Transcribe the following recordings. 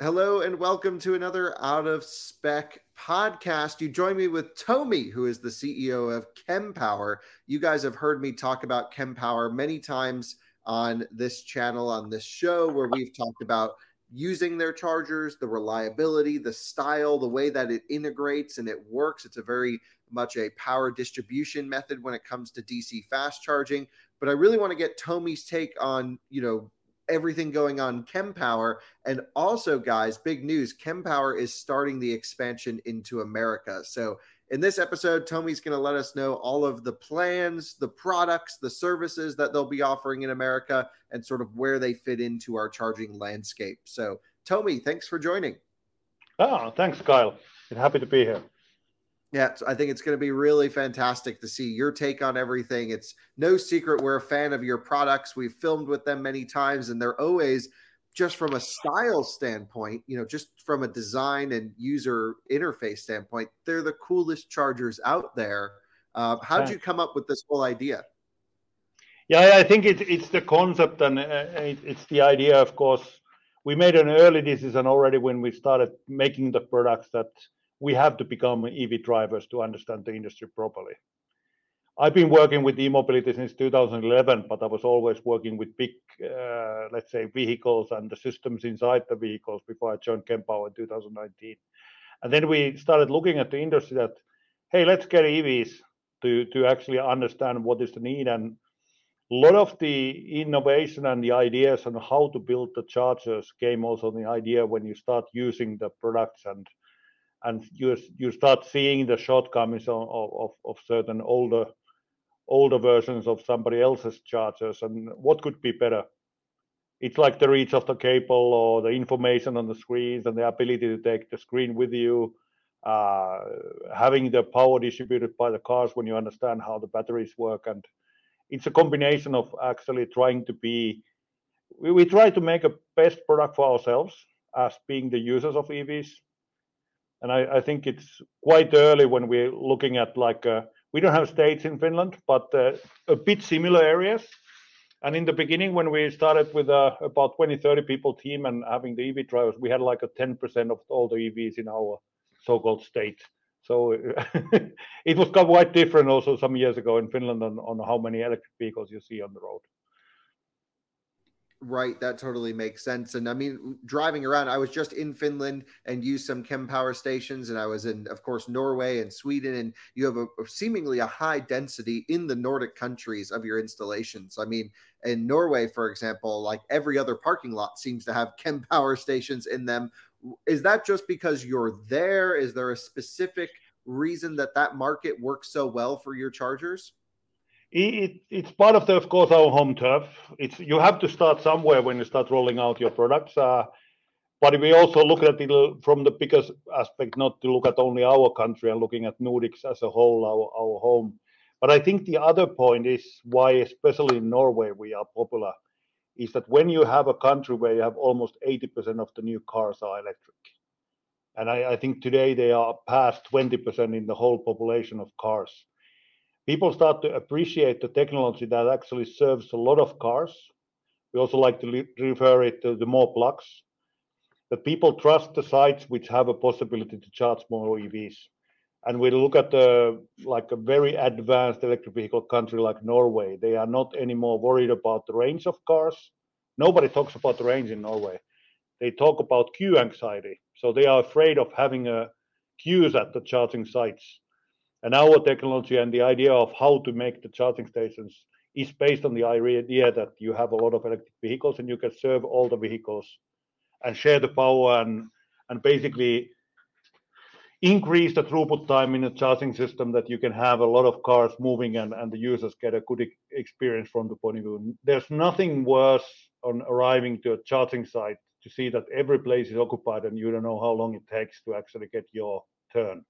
Hello and welcome to another Out of Spec podcast. You join me with Tomi, who is the CEO of Kempower. You guys have heard me talk about Kempower many times on this channel, on this show, where we've talked about using their chargers, the reliability, the style, the way that it integrates and it works. It's a very much a power distribution method when it comes to DC fast charging. But I really want to get Tomi's take on, you know, everything going on Kempower. And also, guys, big news Kempower is starting the expansion into America. So, in this episode, Tomi's going to let us know all of the plans, the products, the services that they'll be offering in America, and sort of where they fit into our charging landscape. So, Tomi, thanks for joining. Oh, thanks, Kyle. And happy to be here. Yeah, I think it's going to be really fantastic to see your take on everything. It's no secret we're a fan of your products. We've filmed with them many times, and they're always just from a style standpoint, you know, just from a design and user interface standpoint, they're the coolest chargers out there. Uh, how did you come up with this whole idea? Yeah, I think it's it's the concept and uh, it's the idea. Of course, we made an early decision already when we started making the products that we have to become EV drivers to understand the industry properly. I've been working with e-mobility since 2011, but I was always working with big, uh, let's say, vehicles and the systems inside the vehicles before I joined Kempower in 2019. And then we started looking at the industry that, hey, let's get EVs to to actually understand what is the need. And a lot of the innovation and the ideas on how to build the chargers came also the idea when you start using the products and and you you start seeing the shortcomings of, of, of certain older older versions of somebody else's chargers and what could be better? It's like the reach of the cable or the information on the screens and the ability to take the screen with you uh, having the power distributed by the cars when you understand how the batteries work and it's a combination of actually trying to be we, we try to make a best product for ourselves as being the users of evs and I, I, think it's quite early when we're looking at like uh, we don't have states in Finland, but uh, a bit similar areas. And in the beginning, when we started with uh, about 20, 30 people team and having the EV drivers, we had like a 10% of all the EVs in our so-called state. So it was quite different also some years ago in Finland on, on how many electric vehicles you see on the road. Right, that totally makes sense. And I mean, driving around, I was just in Finland and used some chem Kempower stations, and I was in, of course, Norway and Sweden. And you have a, a seemingly a high density in the Nordic countries of your installations. I mean, in Norway, for example, like every other parking lot seems to have chem Kempower stations in them. Is that just because you're there? Is there a specific reason that that market works so well for your chargers? It, it's part of the, of course, our home turf. It's you have to start somewhere when you start rolling out your products. Uh, but we also look at it from the biggest aspect, not to look at only our country and looking at Nordics as a whole, our, our home. But I think the other point is why, especially in Norway, we are popular, is that when you have a country where you have almost 80% of the new cars are electric, and I, I think today they are past 20% in the whole population of cars. People start to appreciate the technology that actually serves a lot of cars. We also like to refer it to the more plugs that people trust the sites which have a possibility to charge more EVs. And we look at the like a very advanced electric vehicle country like Norway, they are not anymore worried about the range of cars. Nobody talks about the range in Norway. They talk about queue anxiety. So they are afraid of having a queues at the charging sites. And our technology and the idea of how to make the charging stations is based on the idea that you have a lot of electric vehicles and you can serve all the vehicles and share the power and and basically increase the throughput time in a charging system that you can have a lot of cars moving and, and the users get a good experience from the point of view. There's nothing worse on arriving to a charging site to see that every place is occupied and you don't know how long it takes to actually get your turn.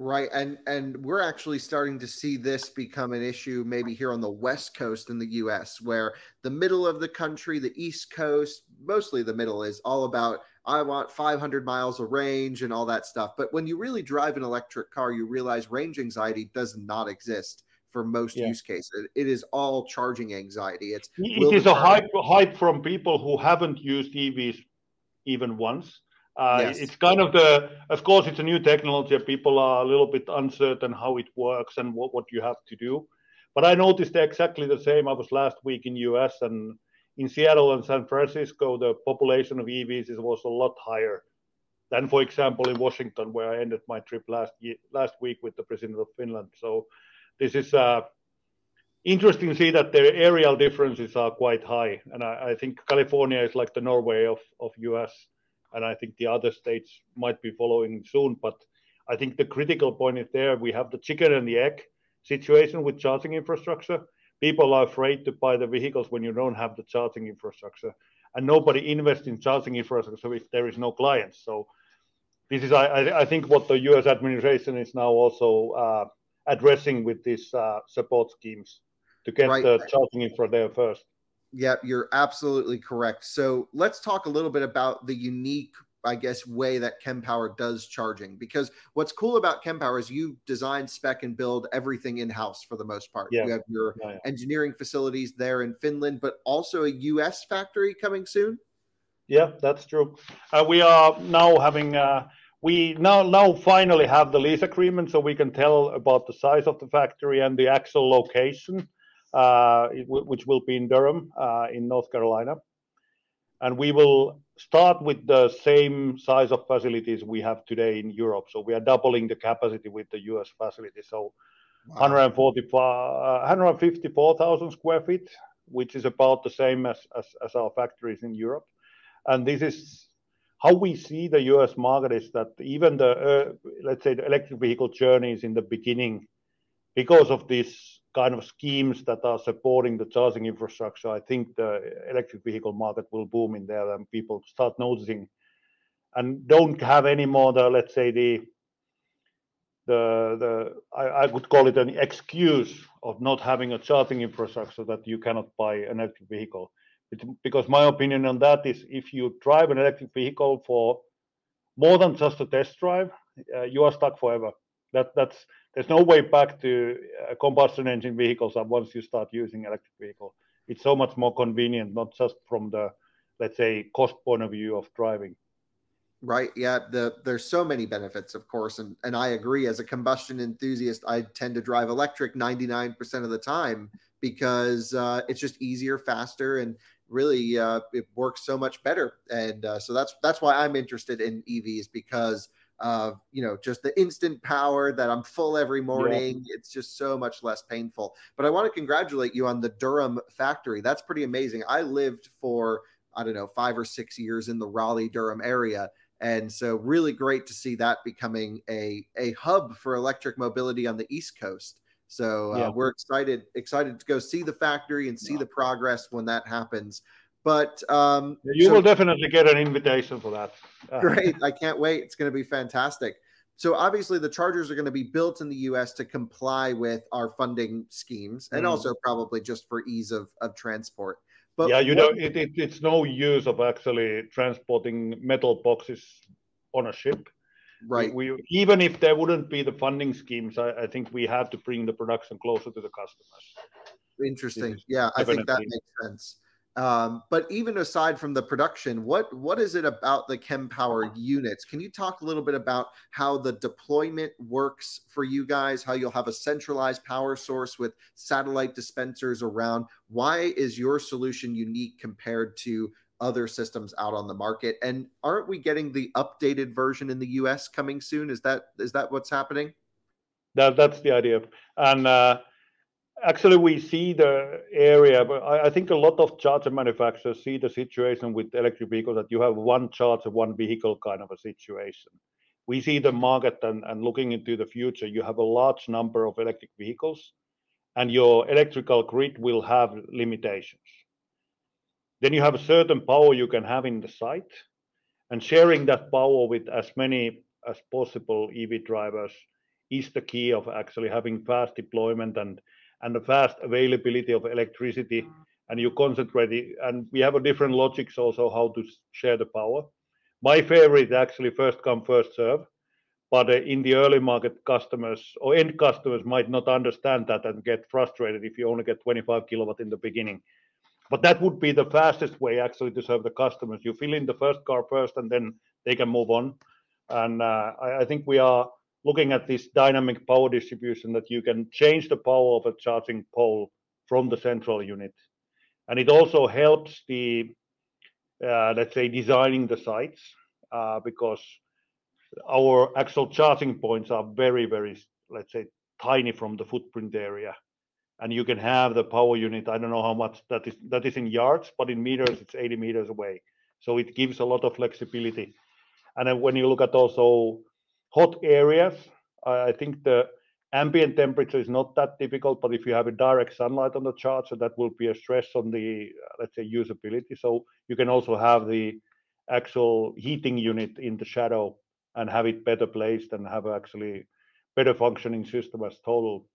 Right, and and we're actually starting to see this become an issue maybe here on the west coast in the U.S., where the middle of the country, the east coast, mostly the middle, is all about I want 500 miles of range and all that stuff. But when you really drive an electric car, you realize range anxiety does not exist for most yeah. use cases. It is all charging anxiety. It's it is a hype hype from people who haven't used EVs even once uh, yes. It's kind of the, of course, it's a new technology. People are a little bit uncertain how it works and what, what you have to do. But I noticed exactly the same. I was last week in US and in Seattle and San Francisco, the population of EVs was a lot higher than, for example, in Washington, where I ended my trip last year, last week with the president of Finland. So this is uh, interesting to see that the aerial differences are quite high, and I, I think California is like the Norway of of US and I think the other states might be following soon. But I think the critical point is there. We have the chicken and the egg situation with charging infrastructure. People are afraid to buy the vehicles when you don't have the charging infrastructure, and nobody invests in charging infrastructure if there is no clients. So this is, I, I think, what the U.S. administration is now also uh, addressing with these uh, support schemes to get right. the charging infra there first. Yep, you're absolutely correct. So let's talk a little bit about the unique, I guess, way that Kempower does charging. Because what's cool about Kempower is you design, spec, and build everything in house for the most part. Yeah. You have your yeah, yeah. engineering facilities there in Finland, but also a US factory coming soon. Yeah, that's true. Uh, we are now having. Uh, we now now finally have the lease agreement, so we can tell about the size of the factory and the actual location which will be in Durham, uh, in North Carolina. And we will start with the same size of facilities we have today in Europe. So we are doubling the capacity with the US facility. So wow. 154,000 square feet, which is about the same as, as, as our factories in Europe. And this is how we see the US market is that even the, uh, let's say, the electric vehicle journey is in the beginning because of this kind of schemes that are supporting the charging infrastructure, I think the electric vehicle market will boom in there and people start noticing and don't have any more the let's say the the the I, would call it an excuse of not having a charging infrastructure that you cannot buy an electric vehicle. Because my opinion on that is if you drive an electric vehicle for more than just a test drive, uh, you are stuck forever. That that's there's no way back to uh, combustion engine vehicles once you start using electric vehicle. It's so much more convenient, not just from the let's say cost point of view of driving. Right. Yeah. The there's so many benefits, of course, and and I agree. As a combustion enthusiast, I tend to drive electric 99% of the time because uh, it's just easier, faster, and really uh, it works so much better. And uh, so that's that's why I'm interested in EVs because of you know just the instant power that I'm full every morning. Yeah. It's just so much less painful. But I want to congratulate you on the Durham factory. That's pretty amazing. I lived for I don't know five or six years in the Raleigh Durham area. And so, really great to see that becoming a, a hub for electric mobility on the East Coast. So uh, yeah. we're excited excited to go see the factory and see yeah. the progress when that happens. But um, you so, will definitely get an invitation for that. great! I can't wait. It's going to be fantastic. So obviously, the chargers are going to be built in the U.S. to comply with our funding schemes, and mm. also probably just for ease of of transport. But yeah, you what, know, it, it, it's no use of actually transporting metal boxes on a ship. Right. We, we even if there wouldn't be the funding schemes, I, I, think we have to bring the production closer to the customers. Interesting. Yeah, I think that makes sense. Um, but even aside from the production, what what is it about the Kempower units? Can you talk a little bit about how the deployment works for you guys? How you'll have a centralized power source with satellite dispensers around? Why is your solution unique compared to other systems out on the market? And aren't we getting the updated version in the US coming soon? Is that is that what's happening? That that's the idea. And uh, Actually, we see the area, but I think a lot of charger manufacturers see the situation with electric vehicles that you have one charger, one vehicle kind of a situation. We see the market and looking into the future, you have a large number of electric vehicles, and your electrical grid will have limitations. Then you have a certain power you can have in the site, and sharing that power with as many as possible EV drivers is the key of actually having fast deployment and and the fast availability of electricity and you concentrate it, and we have a different logics also how to share the power. My favorite actually first come first serve but uh, in the early market customers or end customers might not understand that and get frustrated if you only get 25 kilowatt in the beginning. But that would be the fastest way actually to serve the customers. You fill in the first car first and then they can move on. And uh, I, I think we are looking at this dynamic power distribution that you can change the power of a charging pole from the central unit. And it also helps the, uh, let's say, designing the sites uh, because our actual charging points are very, very, let's say, tiny from the footprint area. And you can have the power unit, I don't know how much that is, that is in yards, but in meters, it's 80 meters away. So it gives a lot of flexibility. And then when you look at also hot areas, I think the ambient temperature is not that difficult, but if you have a direct sunlight on the charger, that will be a stress on the, uh, let's say, usability. So you can also have the actual heating unit in the shadow and have it better placed and have actually better functioning system as total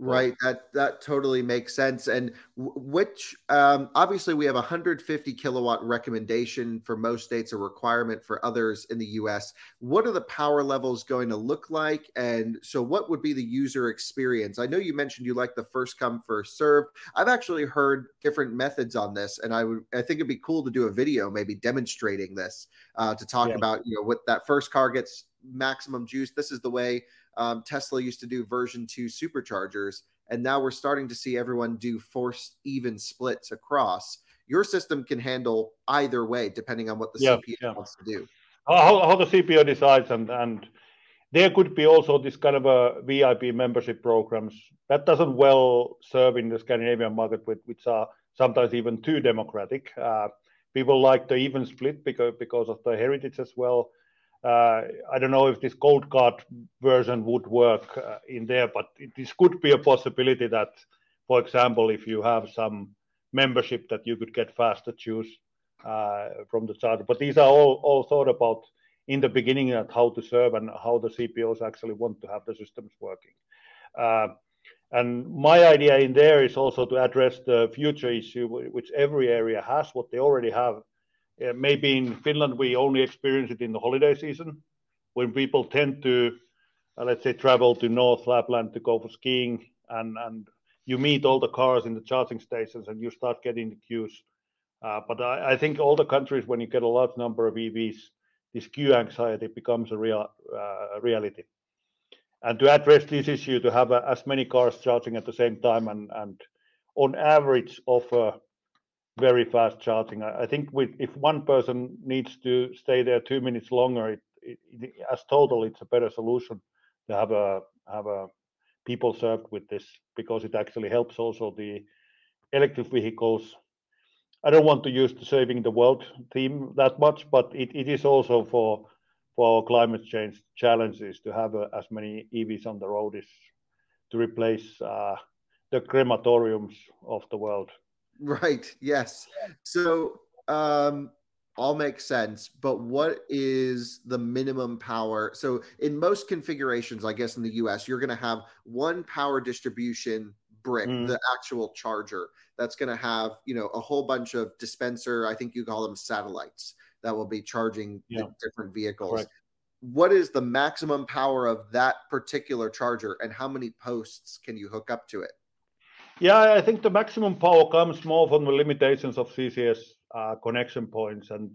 Right. That that totally makes sense. And which um, obviously we have a 150 kilowatt recommendation for most states, a requirement for others in the U.S. What are the power levels going to look like? And so, what would be the user experience? I know you mentioned you like the first come first serve. I've actually heard different methods on this, and I would I think it'd be cool to do a video maybe demonstrating this uh, to talk yeah. about you know what that first car gets maximum juice. This is the way um, Tesla used to do version two superchargers, and now we're starting to see everyone do forced even splits across. Your system can handle either way, depending on what the yeah, CPO yeah. wants to do. How, how the CPO decides, and and there could be also this kind of a VIP membership programs that doesn't well serve in the Scandinavian market, which are sometimes even too democratic. Uh, people like the even split because because of the heritage as well. Uh, I don't know if this gold card version would work uh, in there, but this could be a possibility that, for example, if you have some membership that you could get faster choose uh, from the charger. But these are all, thought about in the beginning at how to serve and how the CPOs actually want to have the systems working. And my idea in there is also to address the future issue, which every area has, what they already have maybe in Finland, we only experience it in the holiday season when people tend to, uh, let's say, travel to North Lapland to go for skiing, and and you meet all the cars in the charging stations, and you start getting the queues. Uh, but I, I, think all the countries, when you get a large number of EVs, this queue anxiety becomes a real uh, reality. And to address this issue, to have uh, as many cars charging at the same time, and and on average offer very fast charging. I, I think with if one person needs to stay there two minutes longer, it, it, it, as total, it's a better solution to have a have a people served with this because it actually helps also the electric vehicles. I don't want to use the saving the world theme that much, but it, it is also for for climate change challenges to have uh, as many EVs on the road is to replace uh, the crematoriums of the world Right. Yes. So um, all makes sense. But what is the minimum power? So in most configurations, I guess in the US, you're going to have one power distribution brick, Mm. the actual charger. That's going to have you know a whole bunch of dispenser. I think you call them satellites that will be charging Yeah. the different vehicles. Correct. What is the maximum power of that particular charger, and how many posts can you hook up to it? Yeah, I think the maximum power comes more from the limitations of CCS uh, connection points and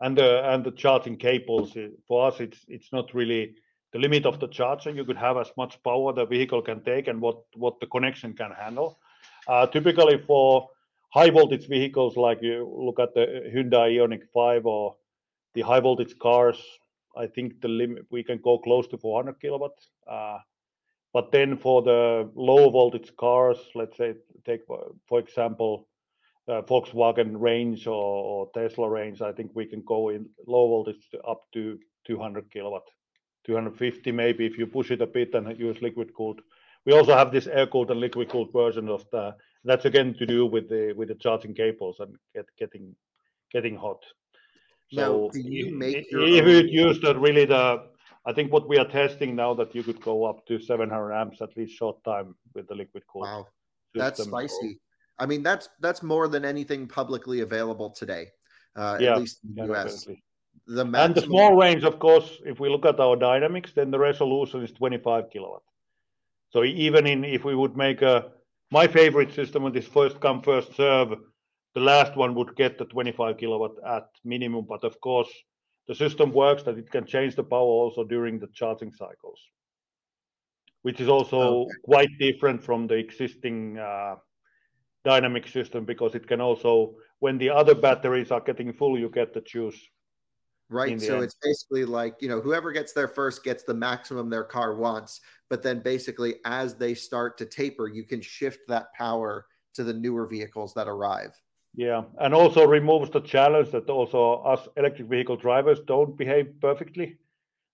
and the and the charging cables. For us, it's it's not really the limit of the charger. You could have as much power the vehicle can take and what what the connection can handle. Uh, typically, for high voltage vehicles, like you look at the Hyundai Ioniq 5 or the high voltage cars, I think the limit we can go close to 400 kilowatts. Uh, but then for the low voltage cars, let's say take for example uh, Volkswagen range or, or Tesla range, I think we can go in low voltage up to 200 kilowatt, 250 maybe if you push it a bit and use liquid cooled. We also have this air cooled and liquid cooled version of the. That's again to do with the with the charging cables and get, getting getting hot. Now, do you make if own- you use the really the I think what we are testing now that you could go up to 700 amps at least short time with the liquid cooled. Wow, that's spicy. I mean, that's that's more than anything publicly available today, uh, Yeah, at least in the US. definitely. The And the small range, of course, if we look at our dynamics, then the resolution is 25 kilowatt. So even in if we would make a my favorite system with this first come first serve, the last one would get the 25 kilowatt at minimum. But of course, the system works that it can change the power also during the charging cycles, which is also Okay. quite different from the existing uh, dynamic system because it can also, when the other batteries are getting full, you get to choose right? So end. it's basically like you know whoever gets there first gets the maximum their car wants, but then basically as they start to taper, you can shift that power to the newer vehicles that arrive. Yeah, and also removes the challenge that also us electric vehicle drivers don't behave perfectly.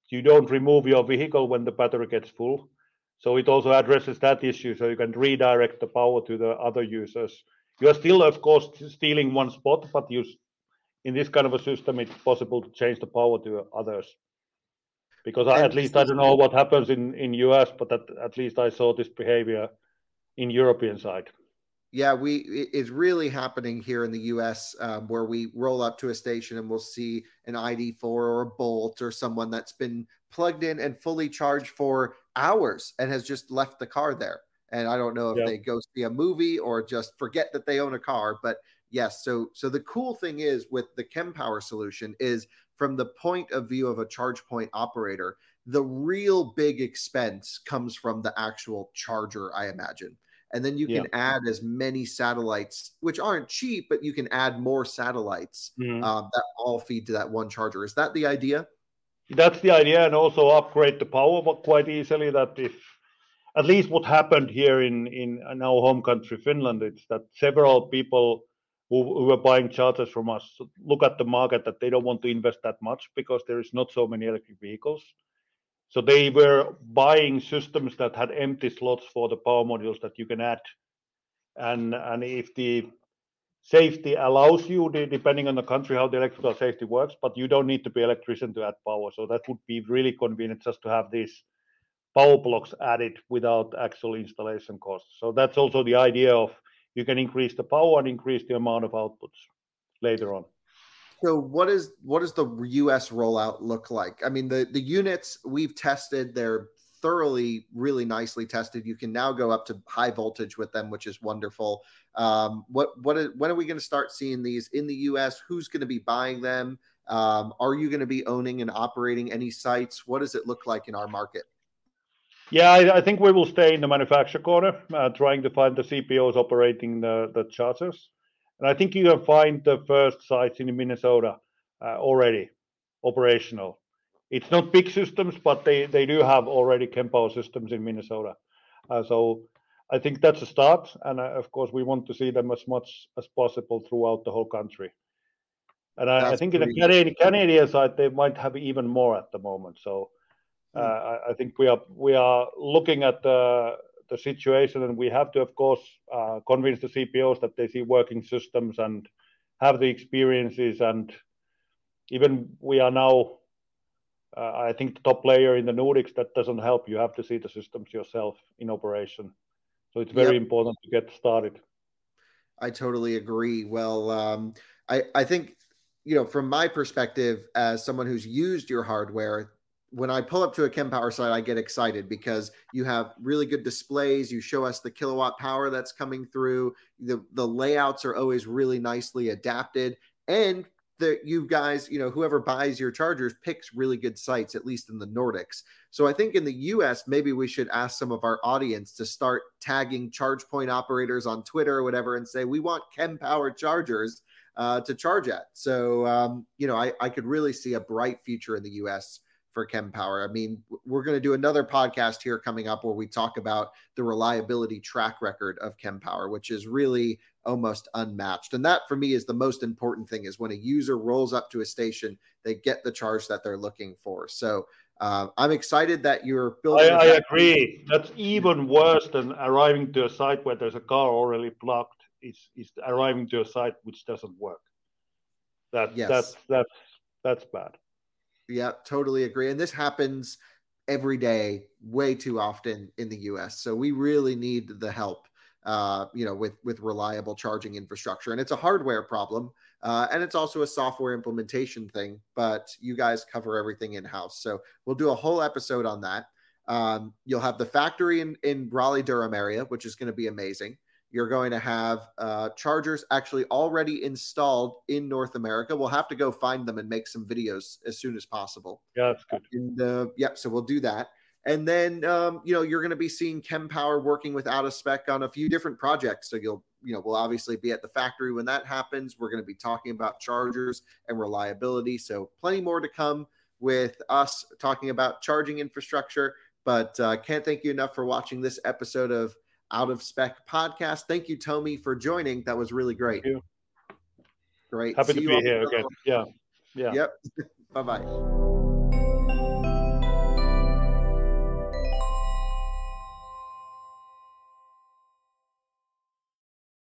You don't remove your vehicle when the battery gets full. So it also addresses that issue. So you can redirect the power to the other users. You are still, of course, stealing one spot, but you, in this kind of a system, it's possible to change the power to others. Because I, at least I don't know what happens in in US, but at, at least I saw this behavior in European side. Yeah, we it's really happening here in the U.S. Um, where we roll up to a station and we'll see an ID4 or a Bolt or someone that's been plugged in and fully charged for hours and has just left the car there. And I don't know if Yeah. they go see a movie or just forget that they own a car. But yes, so so the cool thing is with the Kempower solution is from the point of view of a charge point operator, the real big expense comes from the actual charger, I imagine and then you can add as many satellites, which aren't cheap, but you can add more satellites Mhm. um, that all feed to that one charger. Is that the idea? That's the idea, and also upgrade the power quite easily. That if at least what happened here in in, in our home country, Finland, it's that several people who, who are buying chargers from us look at the market that they don't want to invest that much because there is not so many electric vehicles. So they were buying systems that had empty slots for the power modules that you can add, and and if the safety allows you, depending on the country, how the electrical safety works, but you don't need to be electrician to add power. So that would be really convenient just to have these power blocks added without actual installation costs. So that's also the idea of you can increase the power and increase the amount of outputs later on. So what is what does the US rollout look like? I mean, the the units we've tested, they're thoroughly, really nicely tested. You can now go up to high voltage with them, which is wonderful. Um, what what is, when are we going to start seeing these in the US? Who's going to be buying them? Um, are you going to be owning and operating any sites? What does it look like in our market? Yeah, I, I think we will stay in the manufacturer corner, uh, trying to find the CPOs operating the, the chargers. And I think you can find the first sites in Minnesota uh, already operational. It's not big systems, but they, they do have already Kempower systems in Minnesota. Uh, so I think that's a start. And uh, of course, we want to see them as much as possible throughout the whole country. And I, I think in the Canadian, Canadian side, they might have even more at the moment. So uh, Hmm. I, I think we are we are looking at the the situation, and we have to, of course, uh, convince the CPOs that they see working systems and have the experiences. And even we are now, uh, I think, the top player in the Nordics. That doesn't help. You have to see the systems yourself in operation. So it's very yep. important to get started. I totally agree. Well, um, I I think you know from my perspective as someone who's used your hardware when I pull up to a Chem Kempower site, I get excited because you have really good displays. You show us the kilowatt power that's coming through. The the layouts are always really nicely adapted, and that you guys, you know, whoever buys your chargers picks really good sites, at least in the Nordics. So I think in the US, maybe we should ask some of our audience to start tagging charge point operators on Twitter or whatever and say, we want Kempower chargers uh, to charge at. So, um, you know, I, I could really see a bright future in the US for Kempower. I mean, we're going to do another podcast here coming up where we talk about the reliability track record of Kempower, which is really almost unmatched. And that for me is the most important thing is when a user rolls up to a station, they get the charge that they're looking for. So uh, I'm excited that you're building. I, I agree. That's even worse than arriving to a site where there's a car already blocked. It's, it's arriving to a site which doesn't work. That's yes. that's that's that's bad. Yeah, totally agree. And this happens every day, way too often in the US. So we really need the help, uh, you know, with with reliable charging infrastructure. And it's a hardware problem, uh, and it's also a software implementation thing. But you guys cover everything in house, so we'll do a whole episode on that. Um, you'll have the factory in in Raleigh Durham area, which is going to be amazing. You're going to have uh, chargers actually already installed in North America. We'll have to go find them and make some videos as soon as possible. Yeah, that's good. And uh, yep, so we'll do that. And then um, you know you're going to be seeing Kempower working with out of spec on a few different projects. So you'll you know we'll obviously be at the factory when that happens. We're going to be talking about chargers and reliability. So plenty more to come with us talking about charging infrastructure. But uh, can't thank you enough for watching this episode of out of Spec podcast. Thank you, Tomi, for joining. That was really great. Great. Happy See to be here again. Yeah. Yeah. Yep. bye bye.